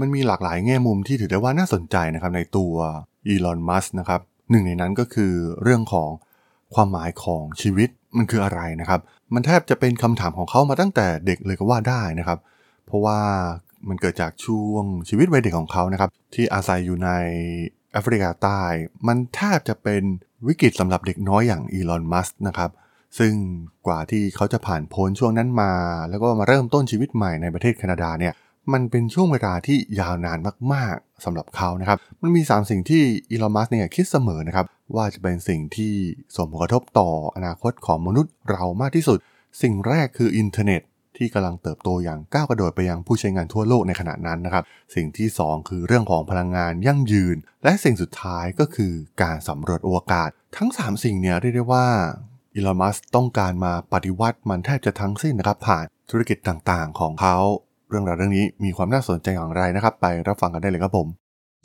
มันมีหลากหลายแง่มุมที่ถือได้ว่าน่าสนใจนะครับในตัวอีลอนมัสนะครับหนึ่งในนั้นก็คือเรื่องของความหมายของชีวิตมันคืออะไรนะครับ มันแทบจะเป็นคำถามของเขามาตั้งแต่เด็กเลยก็ว่าได้นะครับ เพราะว่ามันเกิดจากช่วงชีวิตวัยเด็กของเขานะครับ ที่อาศัยอยู่ในแอฟริกาใต้ มันแทบจะเป็นวิกฤตสำหรับเด็กน้อยอย่างอีลอนมัสนะครับ ซึ่งกว่าที่เขาจะผ่านพ้นช่วงนั้นมา แล้วก็มาเริ่มต้นชีวิตใหม่ในประเทศแคนาดาเนี่ย มันเป็นช่วงเวลาที่ยาวนานมากๆสำหรับเขานะครับ มันมี 3 สิ่งที่อีลอนมัสเนี่ยคิดเสมอนะครับ ว่าจะเป็นสิ่งที่ส่งผลกระทบต่ออนาคตของมนุษย์เรามากที่สุด สิ่งแรกคืออินเทอร์เน็ตที่กำลังเติบโตอย่างก้าวกระโดดไปยังผู้ใช้งานทั่วโลกในขณะนั้นนะครับ สิ่งที่ 2 คือเรื่องของพลังงานยั่งยืน และสิ่งสุดท้ายก็คือการสำรวจอวกาศ ทั้ง 3 สิ่งเนี่ยเรียกได้ว่าอีลอนมัสต้องการมาปฏิวัติมันแทบจะทั้งสิ้นนะครับผ่านธุรกิจต่างๆ ของเขา เรื่องราวเรื่องนี้มีความน่าสนใจอย่างไรนะครับ ไปรับฟังกันได้เลยครับผม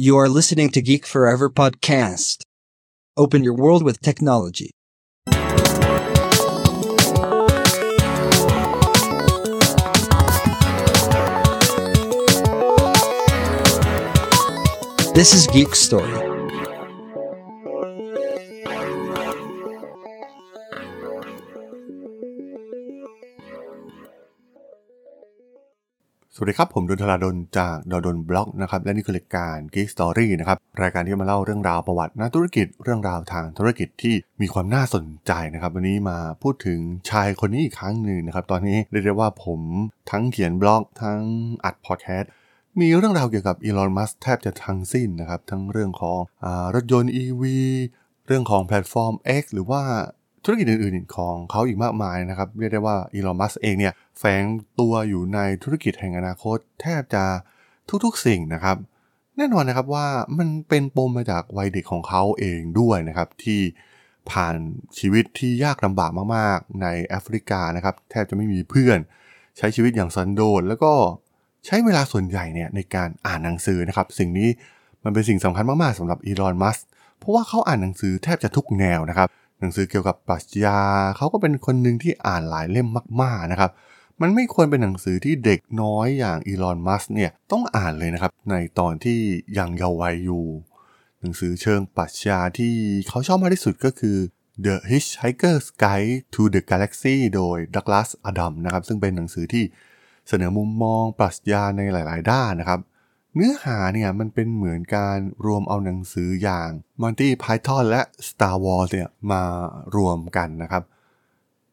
You are listening to Geek Forever podcast. Open your world with technology. This is Geek Story. สวัสดีครับ ผมดลธราดลจากด.ดล็อกนะครับและนี่คือรายการ Geek Story นะครับรายการที่มาเล่าเรื่องราวประวัตินักธุรกิจเรื่องราวทางธุรกิจที่มีความน่าสนใจนะครับ วันนี้มาพูดถึงชายคนนี้อีกครั้งหนึ่งนะครับ ตอนนี้เรียกได้ว่าผมทั้งเขียนบล็อกทั้งอัดพอดแคสต์มีเรื่องราวเกี่ยวกับอีลอนมัสก์แทบจะทั้งสิ้นนะครับ ทั้งเรื่องของอรถยนต์ EV เรื่องของแพลตฟอร์ม X หรือว่าธุรกิจอื่นๆของเขาอีกมากมายนะครับเรียกได้ว่าอีลอนมัสก์เองเนี่ย แฝงตัวอยู่ในธุรกิจแห่งอนาคต แทบจะทุกๆสิ่งนะครับ แน่นอนนะครับว่ามันเป็นปมมาจากวัยเด็กของเขาเองด้วยนะครับ ที่ผ่านชีวิตที่ยากลำบากมากๆ ในแอฟริกานะครับ แทบจะไม่มีเพื่อน ใช้ชีวิตอย่างสันโดษแล้วก็ใช้เวลาส่วนใหญ่เนี่ยในการอ่านหนังสือนะครับ สิ่งนี้มันเป็นสิ่งสำคัญมากๆสำหรับอีลอนมัสเพราะว่าเขาอ่านหนังสือแทบจะทุกแนวนะครับหนังสือเกี่ยวกับปรัชญาเขาก็เป็นคนหนึ่งที่อ่านหลายเล่มมาก ๆนะครับ มันไม่ควรเป็นหนังสือที่เด็กน้อยอย่างอีลอนมัสเนี่ยต้องอ่านเลยนะครับ ในตอนที่ยังเยาว์วัยอยู่ หนังสือเชิงปรัชญาที่เขาชอบมากที่สุดก็คือ The Hitchhiker's Guide to the Galaxy โดยดักลาสอดัมนะครับ ซึ่งเป็นหนังสือที่เสนอมุมมองปรัชญาในหลาย ๆ ด้านนะครับ เนื้อหาเนี่ยมันเป็นเหมือนการรวมเอาหนังสืออย่าง Monty Python และ Star Wars เนี่ยมารวมกันนะครับ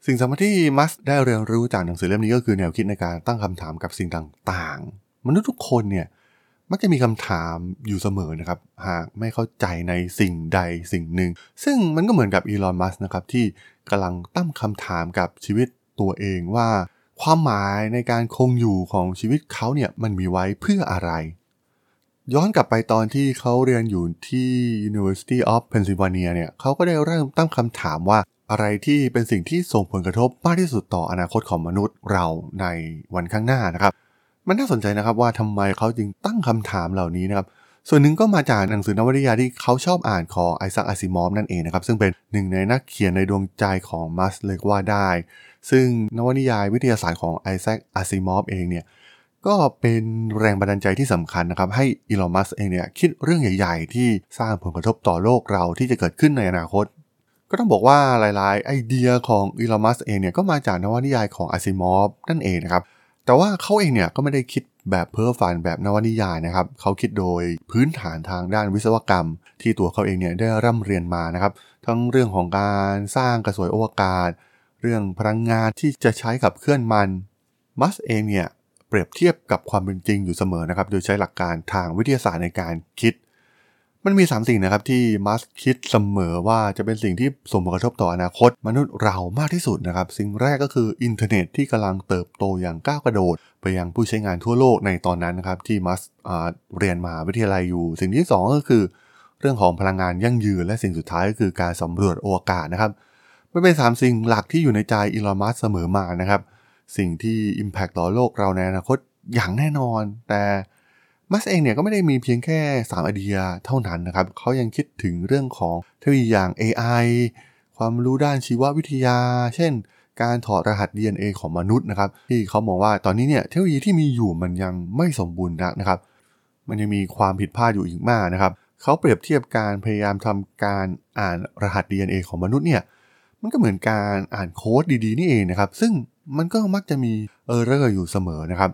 สิ่งสำคัญที่มัสได้เรียนรู้จากหนังสือเล่มนี้ก็คือแนวคิดในการตั้งคำถามกับสิ่งต่างๆ มนุษย์ทุกคนเนี่ยมักจะมีคำถามอยู่เสมอนะครับ หากไม่เข้าใจในสิ่งใดสิ่งหนึ่ง ซึ่งมันก็เหมือนกับอีลอนมัสนะครับที่กำลังตั้งคำถามกับชีวิตตัวเองว่า ความหมายในการคงอยู่ของชีวิตเขาเนี่ยมันมีไว้เพื่ออะไร ย้อนกลับไปตอนที่เขาเรียนอยู่ที่ University of Pennsylvania เนี่ยเขาก็ได้เริ่มตั้งคำถามว่า อะไรที่เป็นสิ่งที่ส่งผลกระทบมากที่สุดต่ออนาคตของมนุษย์เราในวันข้างหน้านะครับ มันน่าสนใจนะครับว่าทำไมเขาจึงตั้งคำถามเหล่านี้นะครับ ส่วนหนึ่งก็มาจากหนังสือนวนิยายที่เขาชอบอ่านของไอซักอาซิมอฟนั่นเองนะครับ ซึ่งเป็นหนึ่งในนักเขียนในดวงใจของมัสเลยกว่าได้ ซึ่งนวนิยายวิทยาศาสตร์ของไอแซคอาซิมอฟเองเนี่ยก็เป็นแรงบันดาลใจที่สำคัญนะครับ ให้อีลอนมัสเองเนี่ยคิดเรื่องใหญ่ ๆ ที่สร้างผลกระทบต่อโลกเราที่จะเกิดขึ้นในอนาคต ก็ต้องบอกว่าหลายๆ ไอเดียของอีลอมัสเองเนี่ยก็มาจากนวนิยายของอาซิมอฟนั่นเองนะครับ แต่ว่าเขาเองเนี่ยก็ไม่ได้คิดแบบเพ้อฝันแบบนวนิยายนะครับเขาคิดโดยพื้นฐานทางด้านวิศวกรรม ที่ตัวเขาเองเนี่ยได้ร่ำเรียนมานะครับ ทั้งเรื่องของการสร้างกระสวยอวกาศ เรื่องพลังงานที่จะใช้ขับเคลื่อนมันมัสก์เองเนี่ยเปรียบเทียบกับความเป็นจริงอยู่เสมอนะครับ โดยใช้หลักการทางวิทยาศาสตร์ในการคิด มันมี 3 สิ่งนะครับที่มัสก์คิดเสมอว่าจะเป็นสิ่งที่ส่งผลกระทบต่ออนาคต มนุษย์เรามากที่สุดนะครับ สิ่งแรกก็คืออินเทอร์เน็ตที่กำลังเติบโตอย่างก้าวกระโดด ไปยังผู้ใช้งานทั่วโลกในตอนนั้นนะครับที่มัสก์เรียนมหาวิทยาลัยอยู่ สิ่งที่ 2 ก็คือ เรื่องของพลังงานยั่งยืน และสิ่งสุดท้ายก็คือการสำรวจอวกาศนะครับมันเป็น 3 สิ่งหลักที่อยู่ในใจอีลอนมัสเสมอมานะครับสิ่งที่ Impact ต่อโลกเราในอนาคตอย่างแน่นอน แต่ มัสเองเนี่ยก็ไม่ได้มีเพียงแค่ 3 ไอเดียเท่านั้นนะครับ เขายังคิดถึงเรื่องของเทคโนโลยีอย่าง AI ความรู้ด้านชีววิทยา เช่น การถอดรหัส DNA ของมนุษย์นะครับ ที่เขามองว่าตอนนี้เนี่ยเทคโนโลยีที่มีอยู่มันยังไม่สมบูรณ์นักนะครับ มันยังมีความผิดพลาดอยู่อีกมากนะครับ เขาเปรียบเทียบการพยายามทำการอ่านรหัส DNA ของมนุษย์เนี่ย มันก็เหมือนการอ่านโค้ดดีๆนี่เองนะครับ ซึ่งมันก็มักจะมี error อยู่เสมอนะครับ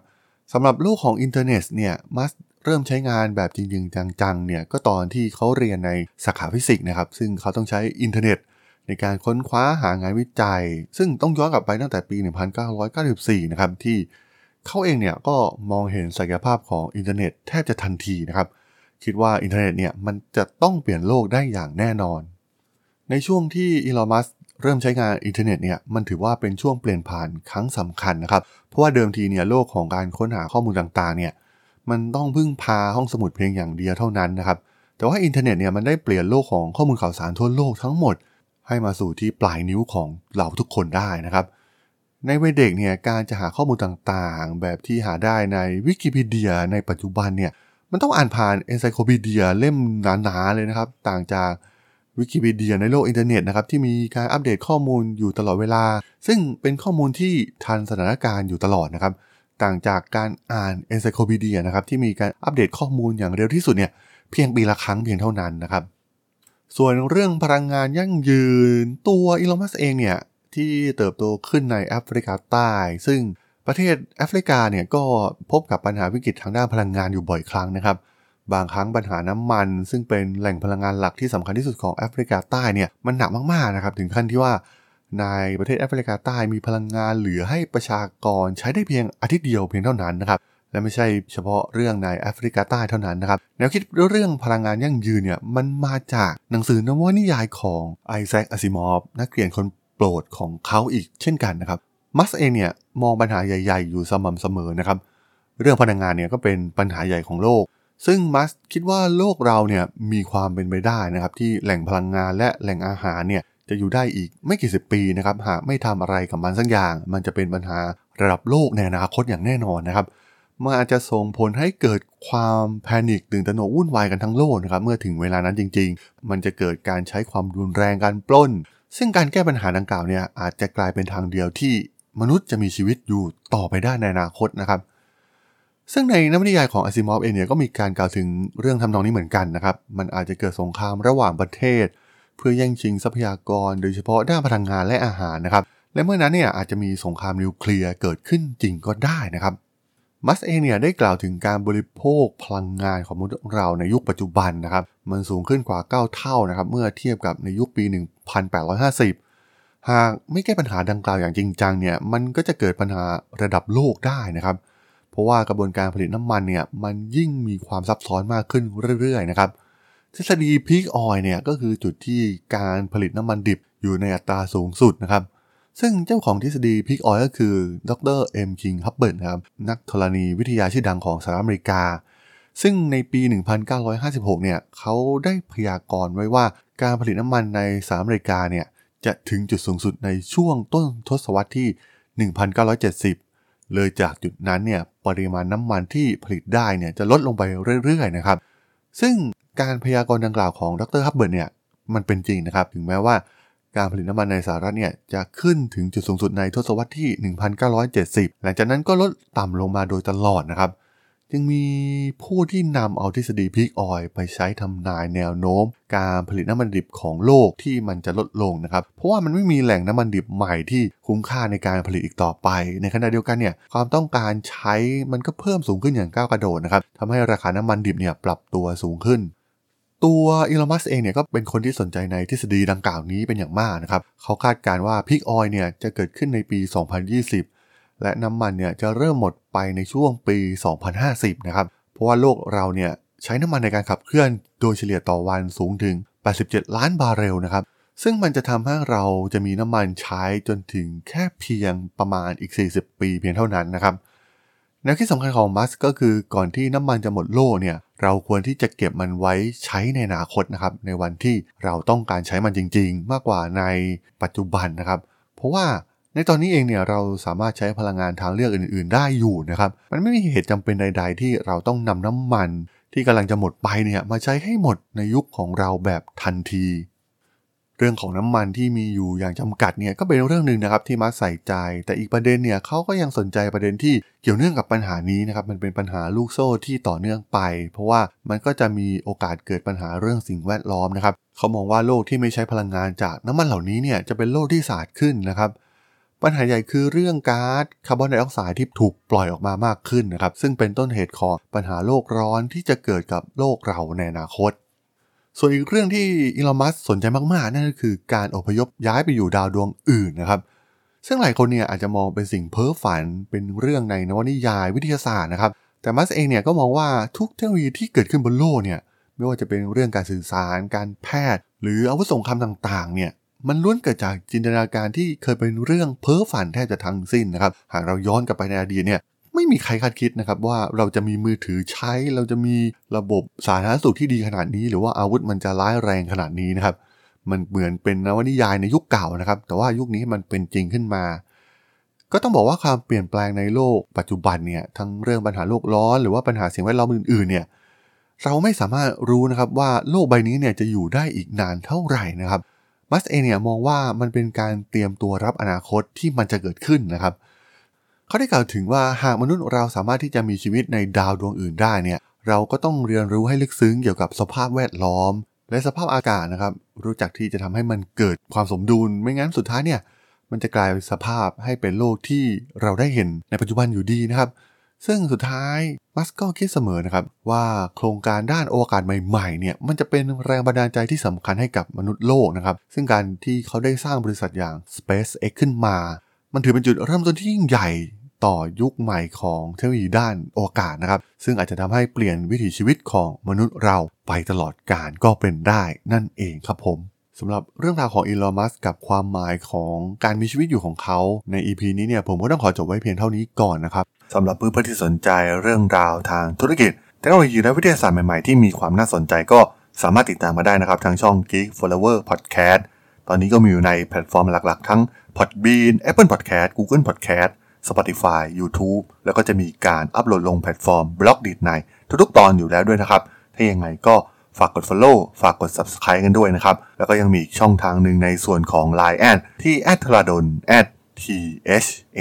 สำหรับโลกของอินเทอร์เน็ตเนี่ยมัสก์เริ่มใช้งานแบบจริงๆ จังๆเนี่ยก็ตอนที่เขาเรียนในสาขาฟิสิกส์นะครับ ซึ่งเขาต้องใช้อินเทอร์เน็ตในการค้นคว้าหางานวิจัย ซึ่งต้องย้อนกลับไปตั้งแต่ปี 1994 นะครับ ที่เขาเองเนี่ยก็มองเห็นศักยภาพของอินเทอร์เน็ตแทบจะทันทีนะครับ คิดว่าอินเทอร์เน็ตเนี่ยมันจะต้องเปลี่ยนโลกได้อย่างแน่นอน ในช่วงที่อีลอน มัสก์ เริ่มใช้งานอินเทอร์เน็ตเนี่ยมันถือว่าเป็นช่วงเปลี่ยนผ่านครั้งสำคัญนะครับ เพราะว่าเดิมทีเนี่ยโลกของการค้นหาข้อมูลต่างๆเนี่ยมันต้องพึ่งพาห้องสมุดเพียงอย่างเดียวเท่านั้นนะครับแต่ว่าอินเทอร์เน็ตเนี่ยมันได้เปลี่ยนโลกของข้อมูลข่าวสารทั่วโลกทั้งหมด ให้มาสู่ที่ปลายนิ้วของเราทุกคนได้นะครับ ในวัยเด็กเนี่ยการจะหาข้อมูลต่างๆ แบบที่หาได้ในวิกิพีเดียในปัจจุบันเนี่ยมันต้องอ่านผ่าน encyclopedia เล่มหนาๆเลยนะครับ ต่างจาก วิกิพีเดียในโลกอินเทอร์เน็ตนะครับที่มีการอัปเดตข้อมูลอยู่ตลอดเวลา ซึ่งเป็นข้อมูลที่ทันสถานการณ์อยู่ตลอดนะครับ ต่างจากการอ่าน encyclopedia นะครับที่มีการอัปเดตข้อมูลอย่างเร็วที่สุดเนี่ยเพียงปีละครั้งเพียงเท่านั้นนะครับ ส่วนเรื่องพลังงานยั่งยืนตัวอีลอนมัสเองเนี่ยที่เติบโตขึ้นในแอฟริกาใต้ ซึ่งประเทศแอฟริกาเนี่ยก็พบกับปัญหาวิกฤตทางด้านพลังงานอยู่บ่อยครั้งนะครับ บางครั้งปัญหาน้ำมัน ซึ่งเป็นแหล่งพลังงานหลักที่สำคัญที่สุดของแอฟริกาใต้เนี่ยมันหนักมากๆนะครับถึงขั้นที่ว่าในประเทศแอฟริกาใต้มีพลังงานเหลือให้ประชากรใช้ได้เพียงอาทิตย์เดียวเพียงเท่านั้นนะครับและไม่ใช่เฉพาะเรื่องในแอฟริกาใต้เท่านั้นนะครับแนวคิดเรื่องพลังงานยั่งยืนเนี่ยมันมาจากหนังสือนวนิยายของไอแซคอาซิมอฟนักเขียนคนโปรดของเขาอีกเช่นกันนะครับมัสเองเนี่ยมองปัญหาใหญ่ ๆ อยู่สม่ำเสมอนะครับเรื่องพลังงานเนี่ยก็เป็นปัญหาใหญ่ของโลก ซึ่งมัสคิดว่าโลกเราเนี่ยมีความเป็นไปได้นะครับที่แหล่งพลังงานและแหล่งอาหารเนี่ยจะอยู่ได้อีกไม่กี่สิบปีนะครับหากไม่ทำอะไรกับมันสักอย่าง มันจะเป็นปัญหาระดับโลกในอนาคตอย่างแน่นอนนะครับมันอาจจะส่งผลให้เกิดความแพนิคตื่นตระหนกวุ่นวายกันทั้งโลกนะครับเมื่อถึงเวลานั้นจริง ๆ มันจะเกิดการใช้ความรุนแรงการปล้น ซึ่งการแก้ปัญหาดังกล่าวเนี่ยอาจจะกลายเป็นทางเดียวที่มนุษย์จะมีชีวิตอยู่ต่อไปได้ในอนาคตนะครับ ซึ่งในนวนิยายของอาซิมอฟเองเนี่ยก็มีการกล่าวถึงเรื่องทำนองนี้เหมือนกันนะครับ มันอาจจะเกิดสงครามระหว่างประเทศ เพื่อแย่งชิงทรัพยากร โดยเฉพาะด้านพลังงานและอาหารนะครับ และเมื่อนั้นเนี่ยอาจจะมีสงครามนิวเคลียร์เกิดขึ้นจริงก็ได้นะครับมัสเองเนี่ยได้กล่าวถึงการบริโภคพลังงานของมนุษย์เราในยุคปัจจุบันนะครับ มันสูงขึ้นกว่า 9 เท่านะครับ เมื่อเทียบกับในยุคปี 1850 หากไม่แก้ปัญหาดังกล่าวอย่างจริงจังเนี่ย มันก็จะเกิดปัญหาระดับโลกได้นะครับ เพราะว่ากระบวนการผลิตน้ำมันเนี่ยมันยิ่งมีความซับซ้อนมากขึ้นเรื่อยๆนะครับทฤษฎีพีคออยเนี่ยก็คือจุดที่การผลิตน้ำมันดิบอยู่ในอัตราสูงสุดนะครับ ซึ่งเจ้าของทฤษฎีพีคออยก็คือดรเอ็มคิงฮับเบิร์ตนะครับนักธรณีวิทยาชื่อดังของสหรัฐอเมริกา ซึ่งในปี 1956 เนี่ยเขาได้พยากรณ์ไว้ว่าการผลิตน้ำมันในสหรัฐอเมริกาเนี่ยจะถึงจุดสูงสุดในช่วงต้นทศวรรษที่ 1970 เลยจากจุดนั้นเนี่ย ปริมาณน้ำมันที่ผลิตได้เนี่ยจะลดลงไปเรื่อยๆนะครับ ซึ่งการพยากรณ์ดังกล่าวของดรฮับเบิร์ตเนี่ยมันเป็นจริงนะครับ ถึงแม้ว่าการผลิตน้ำมันในสหรัฐเนี่ยจะขึ้นถึงจุดสูงสุดในทศวรรษที่ 1970 หลังจากนั้นก็ลดต่ำลงมาโดยตลอดนะครับ จึงมีผู้ที่นำเอาทฤษฎีพีคออยไปใช้ทำนายแนวโน้ม การผลิตน้ำมันดิบของโลกที่มันจะลดลงนะครับ เพราะว่ามันไม่มีแหล่งน้ำมันดิบใหม่ที่คุ้มค่าในการผลิตอีกต่อไป ในขณะเดียวกันเนี่ยความต้องการใช้มันก็เพิ่มสูงขึ้นอย่างก้าวกระโดดนะครับทำให้ราคาน้ำมันดิบเนี่ยปรับตัวสูงขึ้นตัวอีลอน มัสก์เองเนี่ยก็เป็นคนที่สนใจในทฤษฎีดังกล่าวนี้เป็นอย่างมากนะครับ เขาคาดการณ์ว่า Peak Oil เนี่ยจะเกิดขึ้นในปี 2020 และน้ำมันเนี่ยจะเริ่มหมดไปในช่วงปี 2050 นะครับ เพราะว่าโลกเราเนี่ยใช้น้ำมันในการขับเคลื่อนโดยเฉลี่ยต่อวันสูงถึง 87 ล้านบาร์เรลนะครับ ซึ่งมันจะทำให้เราจะมีน้ำมันใช้จนถึงแค่เพียงประมาณอีก 40 ปีเพียงเท่านั้นนะครับแนวคิดสำคัญของมัสก็คือก่อนที่น้ำมันจะหมดโลกเนี่ยเราควรที่จะเก็บมันไว้ใช้ในอนาคตนะครับในวันที่เราต้องการใช้มันจริง ๆ มากกว่าในปัจจุบันนะครับ เพราะว่า ในตอนนี้เองเนี่ยเราสามารถใช้พลังงานทางเลือกอื่น ๆ ได้อยู่นะครับ มันไม่มีเหตุจำเป็นใด ๆ ที่เราต้องนำน้ำมัน ที่กำลังจะหมดไปเนี่ยมาใช้ให้หมดในยุคของเราแบบทันที เรื่องของน้ำมันที่มีอยู่อย่างจำกัดเนี่ยก็เป็นเรื่องหนึ่งนะครับที่มัสใส่ใจ แต่อีกประเด็นเนี่ยเขาก็ยังสนใจประเด็นที่เกี่ยวเนื่องกับปัญหานี้นะครับมันเป็นปัญหาลูกโซ่ที่ต่อเนื่องไป เพราะว่ามันก็จะมีโอกาสเกิดปัญหาเรื่องสิ่งแวดล้อมนะครับเขามองว่าโลกที่ไม่ใช้พลังงานจากน้ำมันเหล่านี้เนี่ยจะเป็นโลกที่สะอาดขึ้นนะครับ ปัญหาใหญ่คือเรื่องก๊าซคาร์บอนไดออกไซด์ที่ถูกปล่อยออกมามากขึ้นนะครับ ซึ่งเป็นต้นเหตุของปัญหาโลกร้อนที่จะเกิดกับโลกเราในอนาคต ส่วนอีกเรื่องที่อีลอนมัสสนใจมากๆ นั่นก็คือการอพยพย้ายไปอยู่ดาวดวงอื่นนะครับ ซึ่งหลายคนเนี่ยอาจจะมองเป็นสิ่งเพ้อฝันเป็นเรื่องในนวนิยายวิทยาศาสตร์นะครับ แต่มัสเองเนี่ยก็มองว่าทุกเทคโนโลยีที่เกิดขึ้นบนโลกเนี่ยไม่ว่าจะเป็นเรื่องการสื่อสาร การแพทย์ หรืออาวุธสงครามต่างๆ เนี่ย มันล้วนเกิดจากจินตนาการที่เคยเป็นเรื่องเพ้อฝันแทบจะทั้งสิ้นนะครับ หากเราย้อนกลับไปในอดีตเนี่ยไม่มีใครคาดคิดนะครับว่าเราจะมีมือถือใช้ เราจะมีระบบสาธารณสุขที่ดีขนาดนี้ หรือว่าอาวุธมันจะร้ายแรงขนาดนี้นะครับ มันเหมือนเป็นนวนิยายในยุคเก่านะครับ แต่ว่ายุคนี้มันเป็นจริงขึ้นมา ก็ต้องบอกว่าความเปลี่ยนแปลงในโลกปัจจุบันเนี่ยทั้งเรื่องปัญหาโลกร้อน หรือว่าปัญหาสิ่งแวดล้อมอื่นๆเนี่ยเราไม่สามารถรู้นะครับว่าโลกใบนี้เนี่ยจะอยู่ได้อีกนานเท่าไหร่นะครับ มัสเองเนี่ยมองว่ามันเป็นการเตรียมตัวรับอนาคตที่มันจะเกิดขึ้นนะครับเขาได้กล่าวถึงว่าหากมนุษย์เราสามารถที่จะมีชีวิตในดาวดวงอื่นได้เนี่ยเราก็ต้องเรียนรู้ให้ลึกซึ้งเกี่ยวกับสภาพแวดล้อม และสภาพอากาศนะครับ รู้จักที่จะทำให้มันเกิดความสมดุล ไม่งั้นสุดท้ายเนี่ยมันจะกลายสภาพให้เป็นโลกที่เราได้เห็นในปัจจุบันอยู่ดีนะครับ ซึ่งสุดท้ายมัสก็คิดเสมอนะครับ ว่าโครงการด้านอวกาศใหม่ๆเนี่ยมันจะเป็นแรงบันดาลใจที่สำคัญให้กับมนุษย์โลกนะครับ ซึ่งการที่เขาได้สร้างบริษัทอย่าง SpaceX ขึ้นมา มันถือเป็นจุดเริ่มต้นที่ยิ่งใหญ่ต่อยุคใหม่ของเทคโนโลยีด้านอวกาศนะครับ ซึ่งอาจจะทำให้เปลี่ยนวิถีชีวิตของมนุษย์เราไปตลอดกาลก็เป็นได้นั่นเองครับผมสำหรับเรื่องราวของอีลอนมัสกับความหมายของการมีชีวิตอยู่ของเขาใน EP นี้เนี่ยผมก็ต้องขอจบไว้เพียงเท่านี้ก่อนนะครับ สำหรับเพื่อนๆที่สนใจเรื่องราวทางธุรกิจเทคโนโลยีและวิทยาศาสตร์ใหม่ๆ ที่มีความน่าสนใจก็สามารถติดตามมาได้นะครับ ทางช่อง Geek Flower Podcast ตอนนี้ก็มีอยู่ในแพลตฟอร์มหลักๆ ทั้ง Podbean Apple Podcast Google Podcast Spotify YouTube แล้วก็จะมีการอัปโหลดลงแพลตฟอร์ม Blockdit ในทุกๆ ตอนอยู่แล้วด้วยนะครับ ถ้ายังไงก็ฝากกด Follow ฝากกด Subscribe กันด้วยนะครับ แล้วก็ยังมีช่องทางหนึ่งในส่วนของ Line แอดที่ a d t h a d o n t h a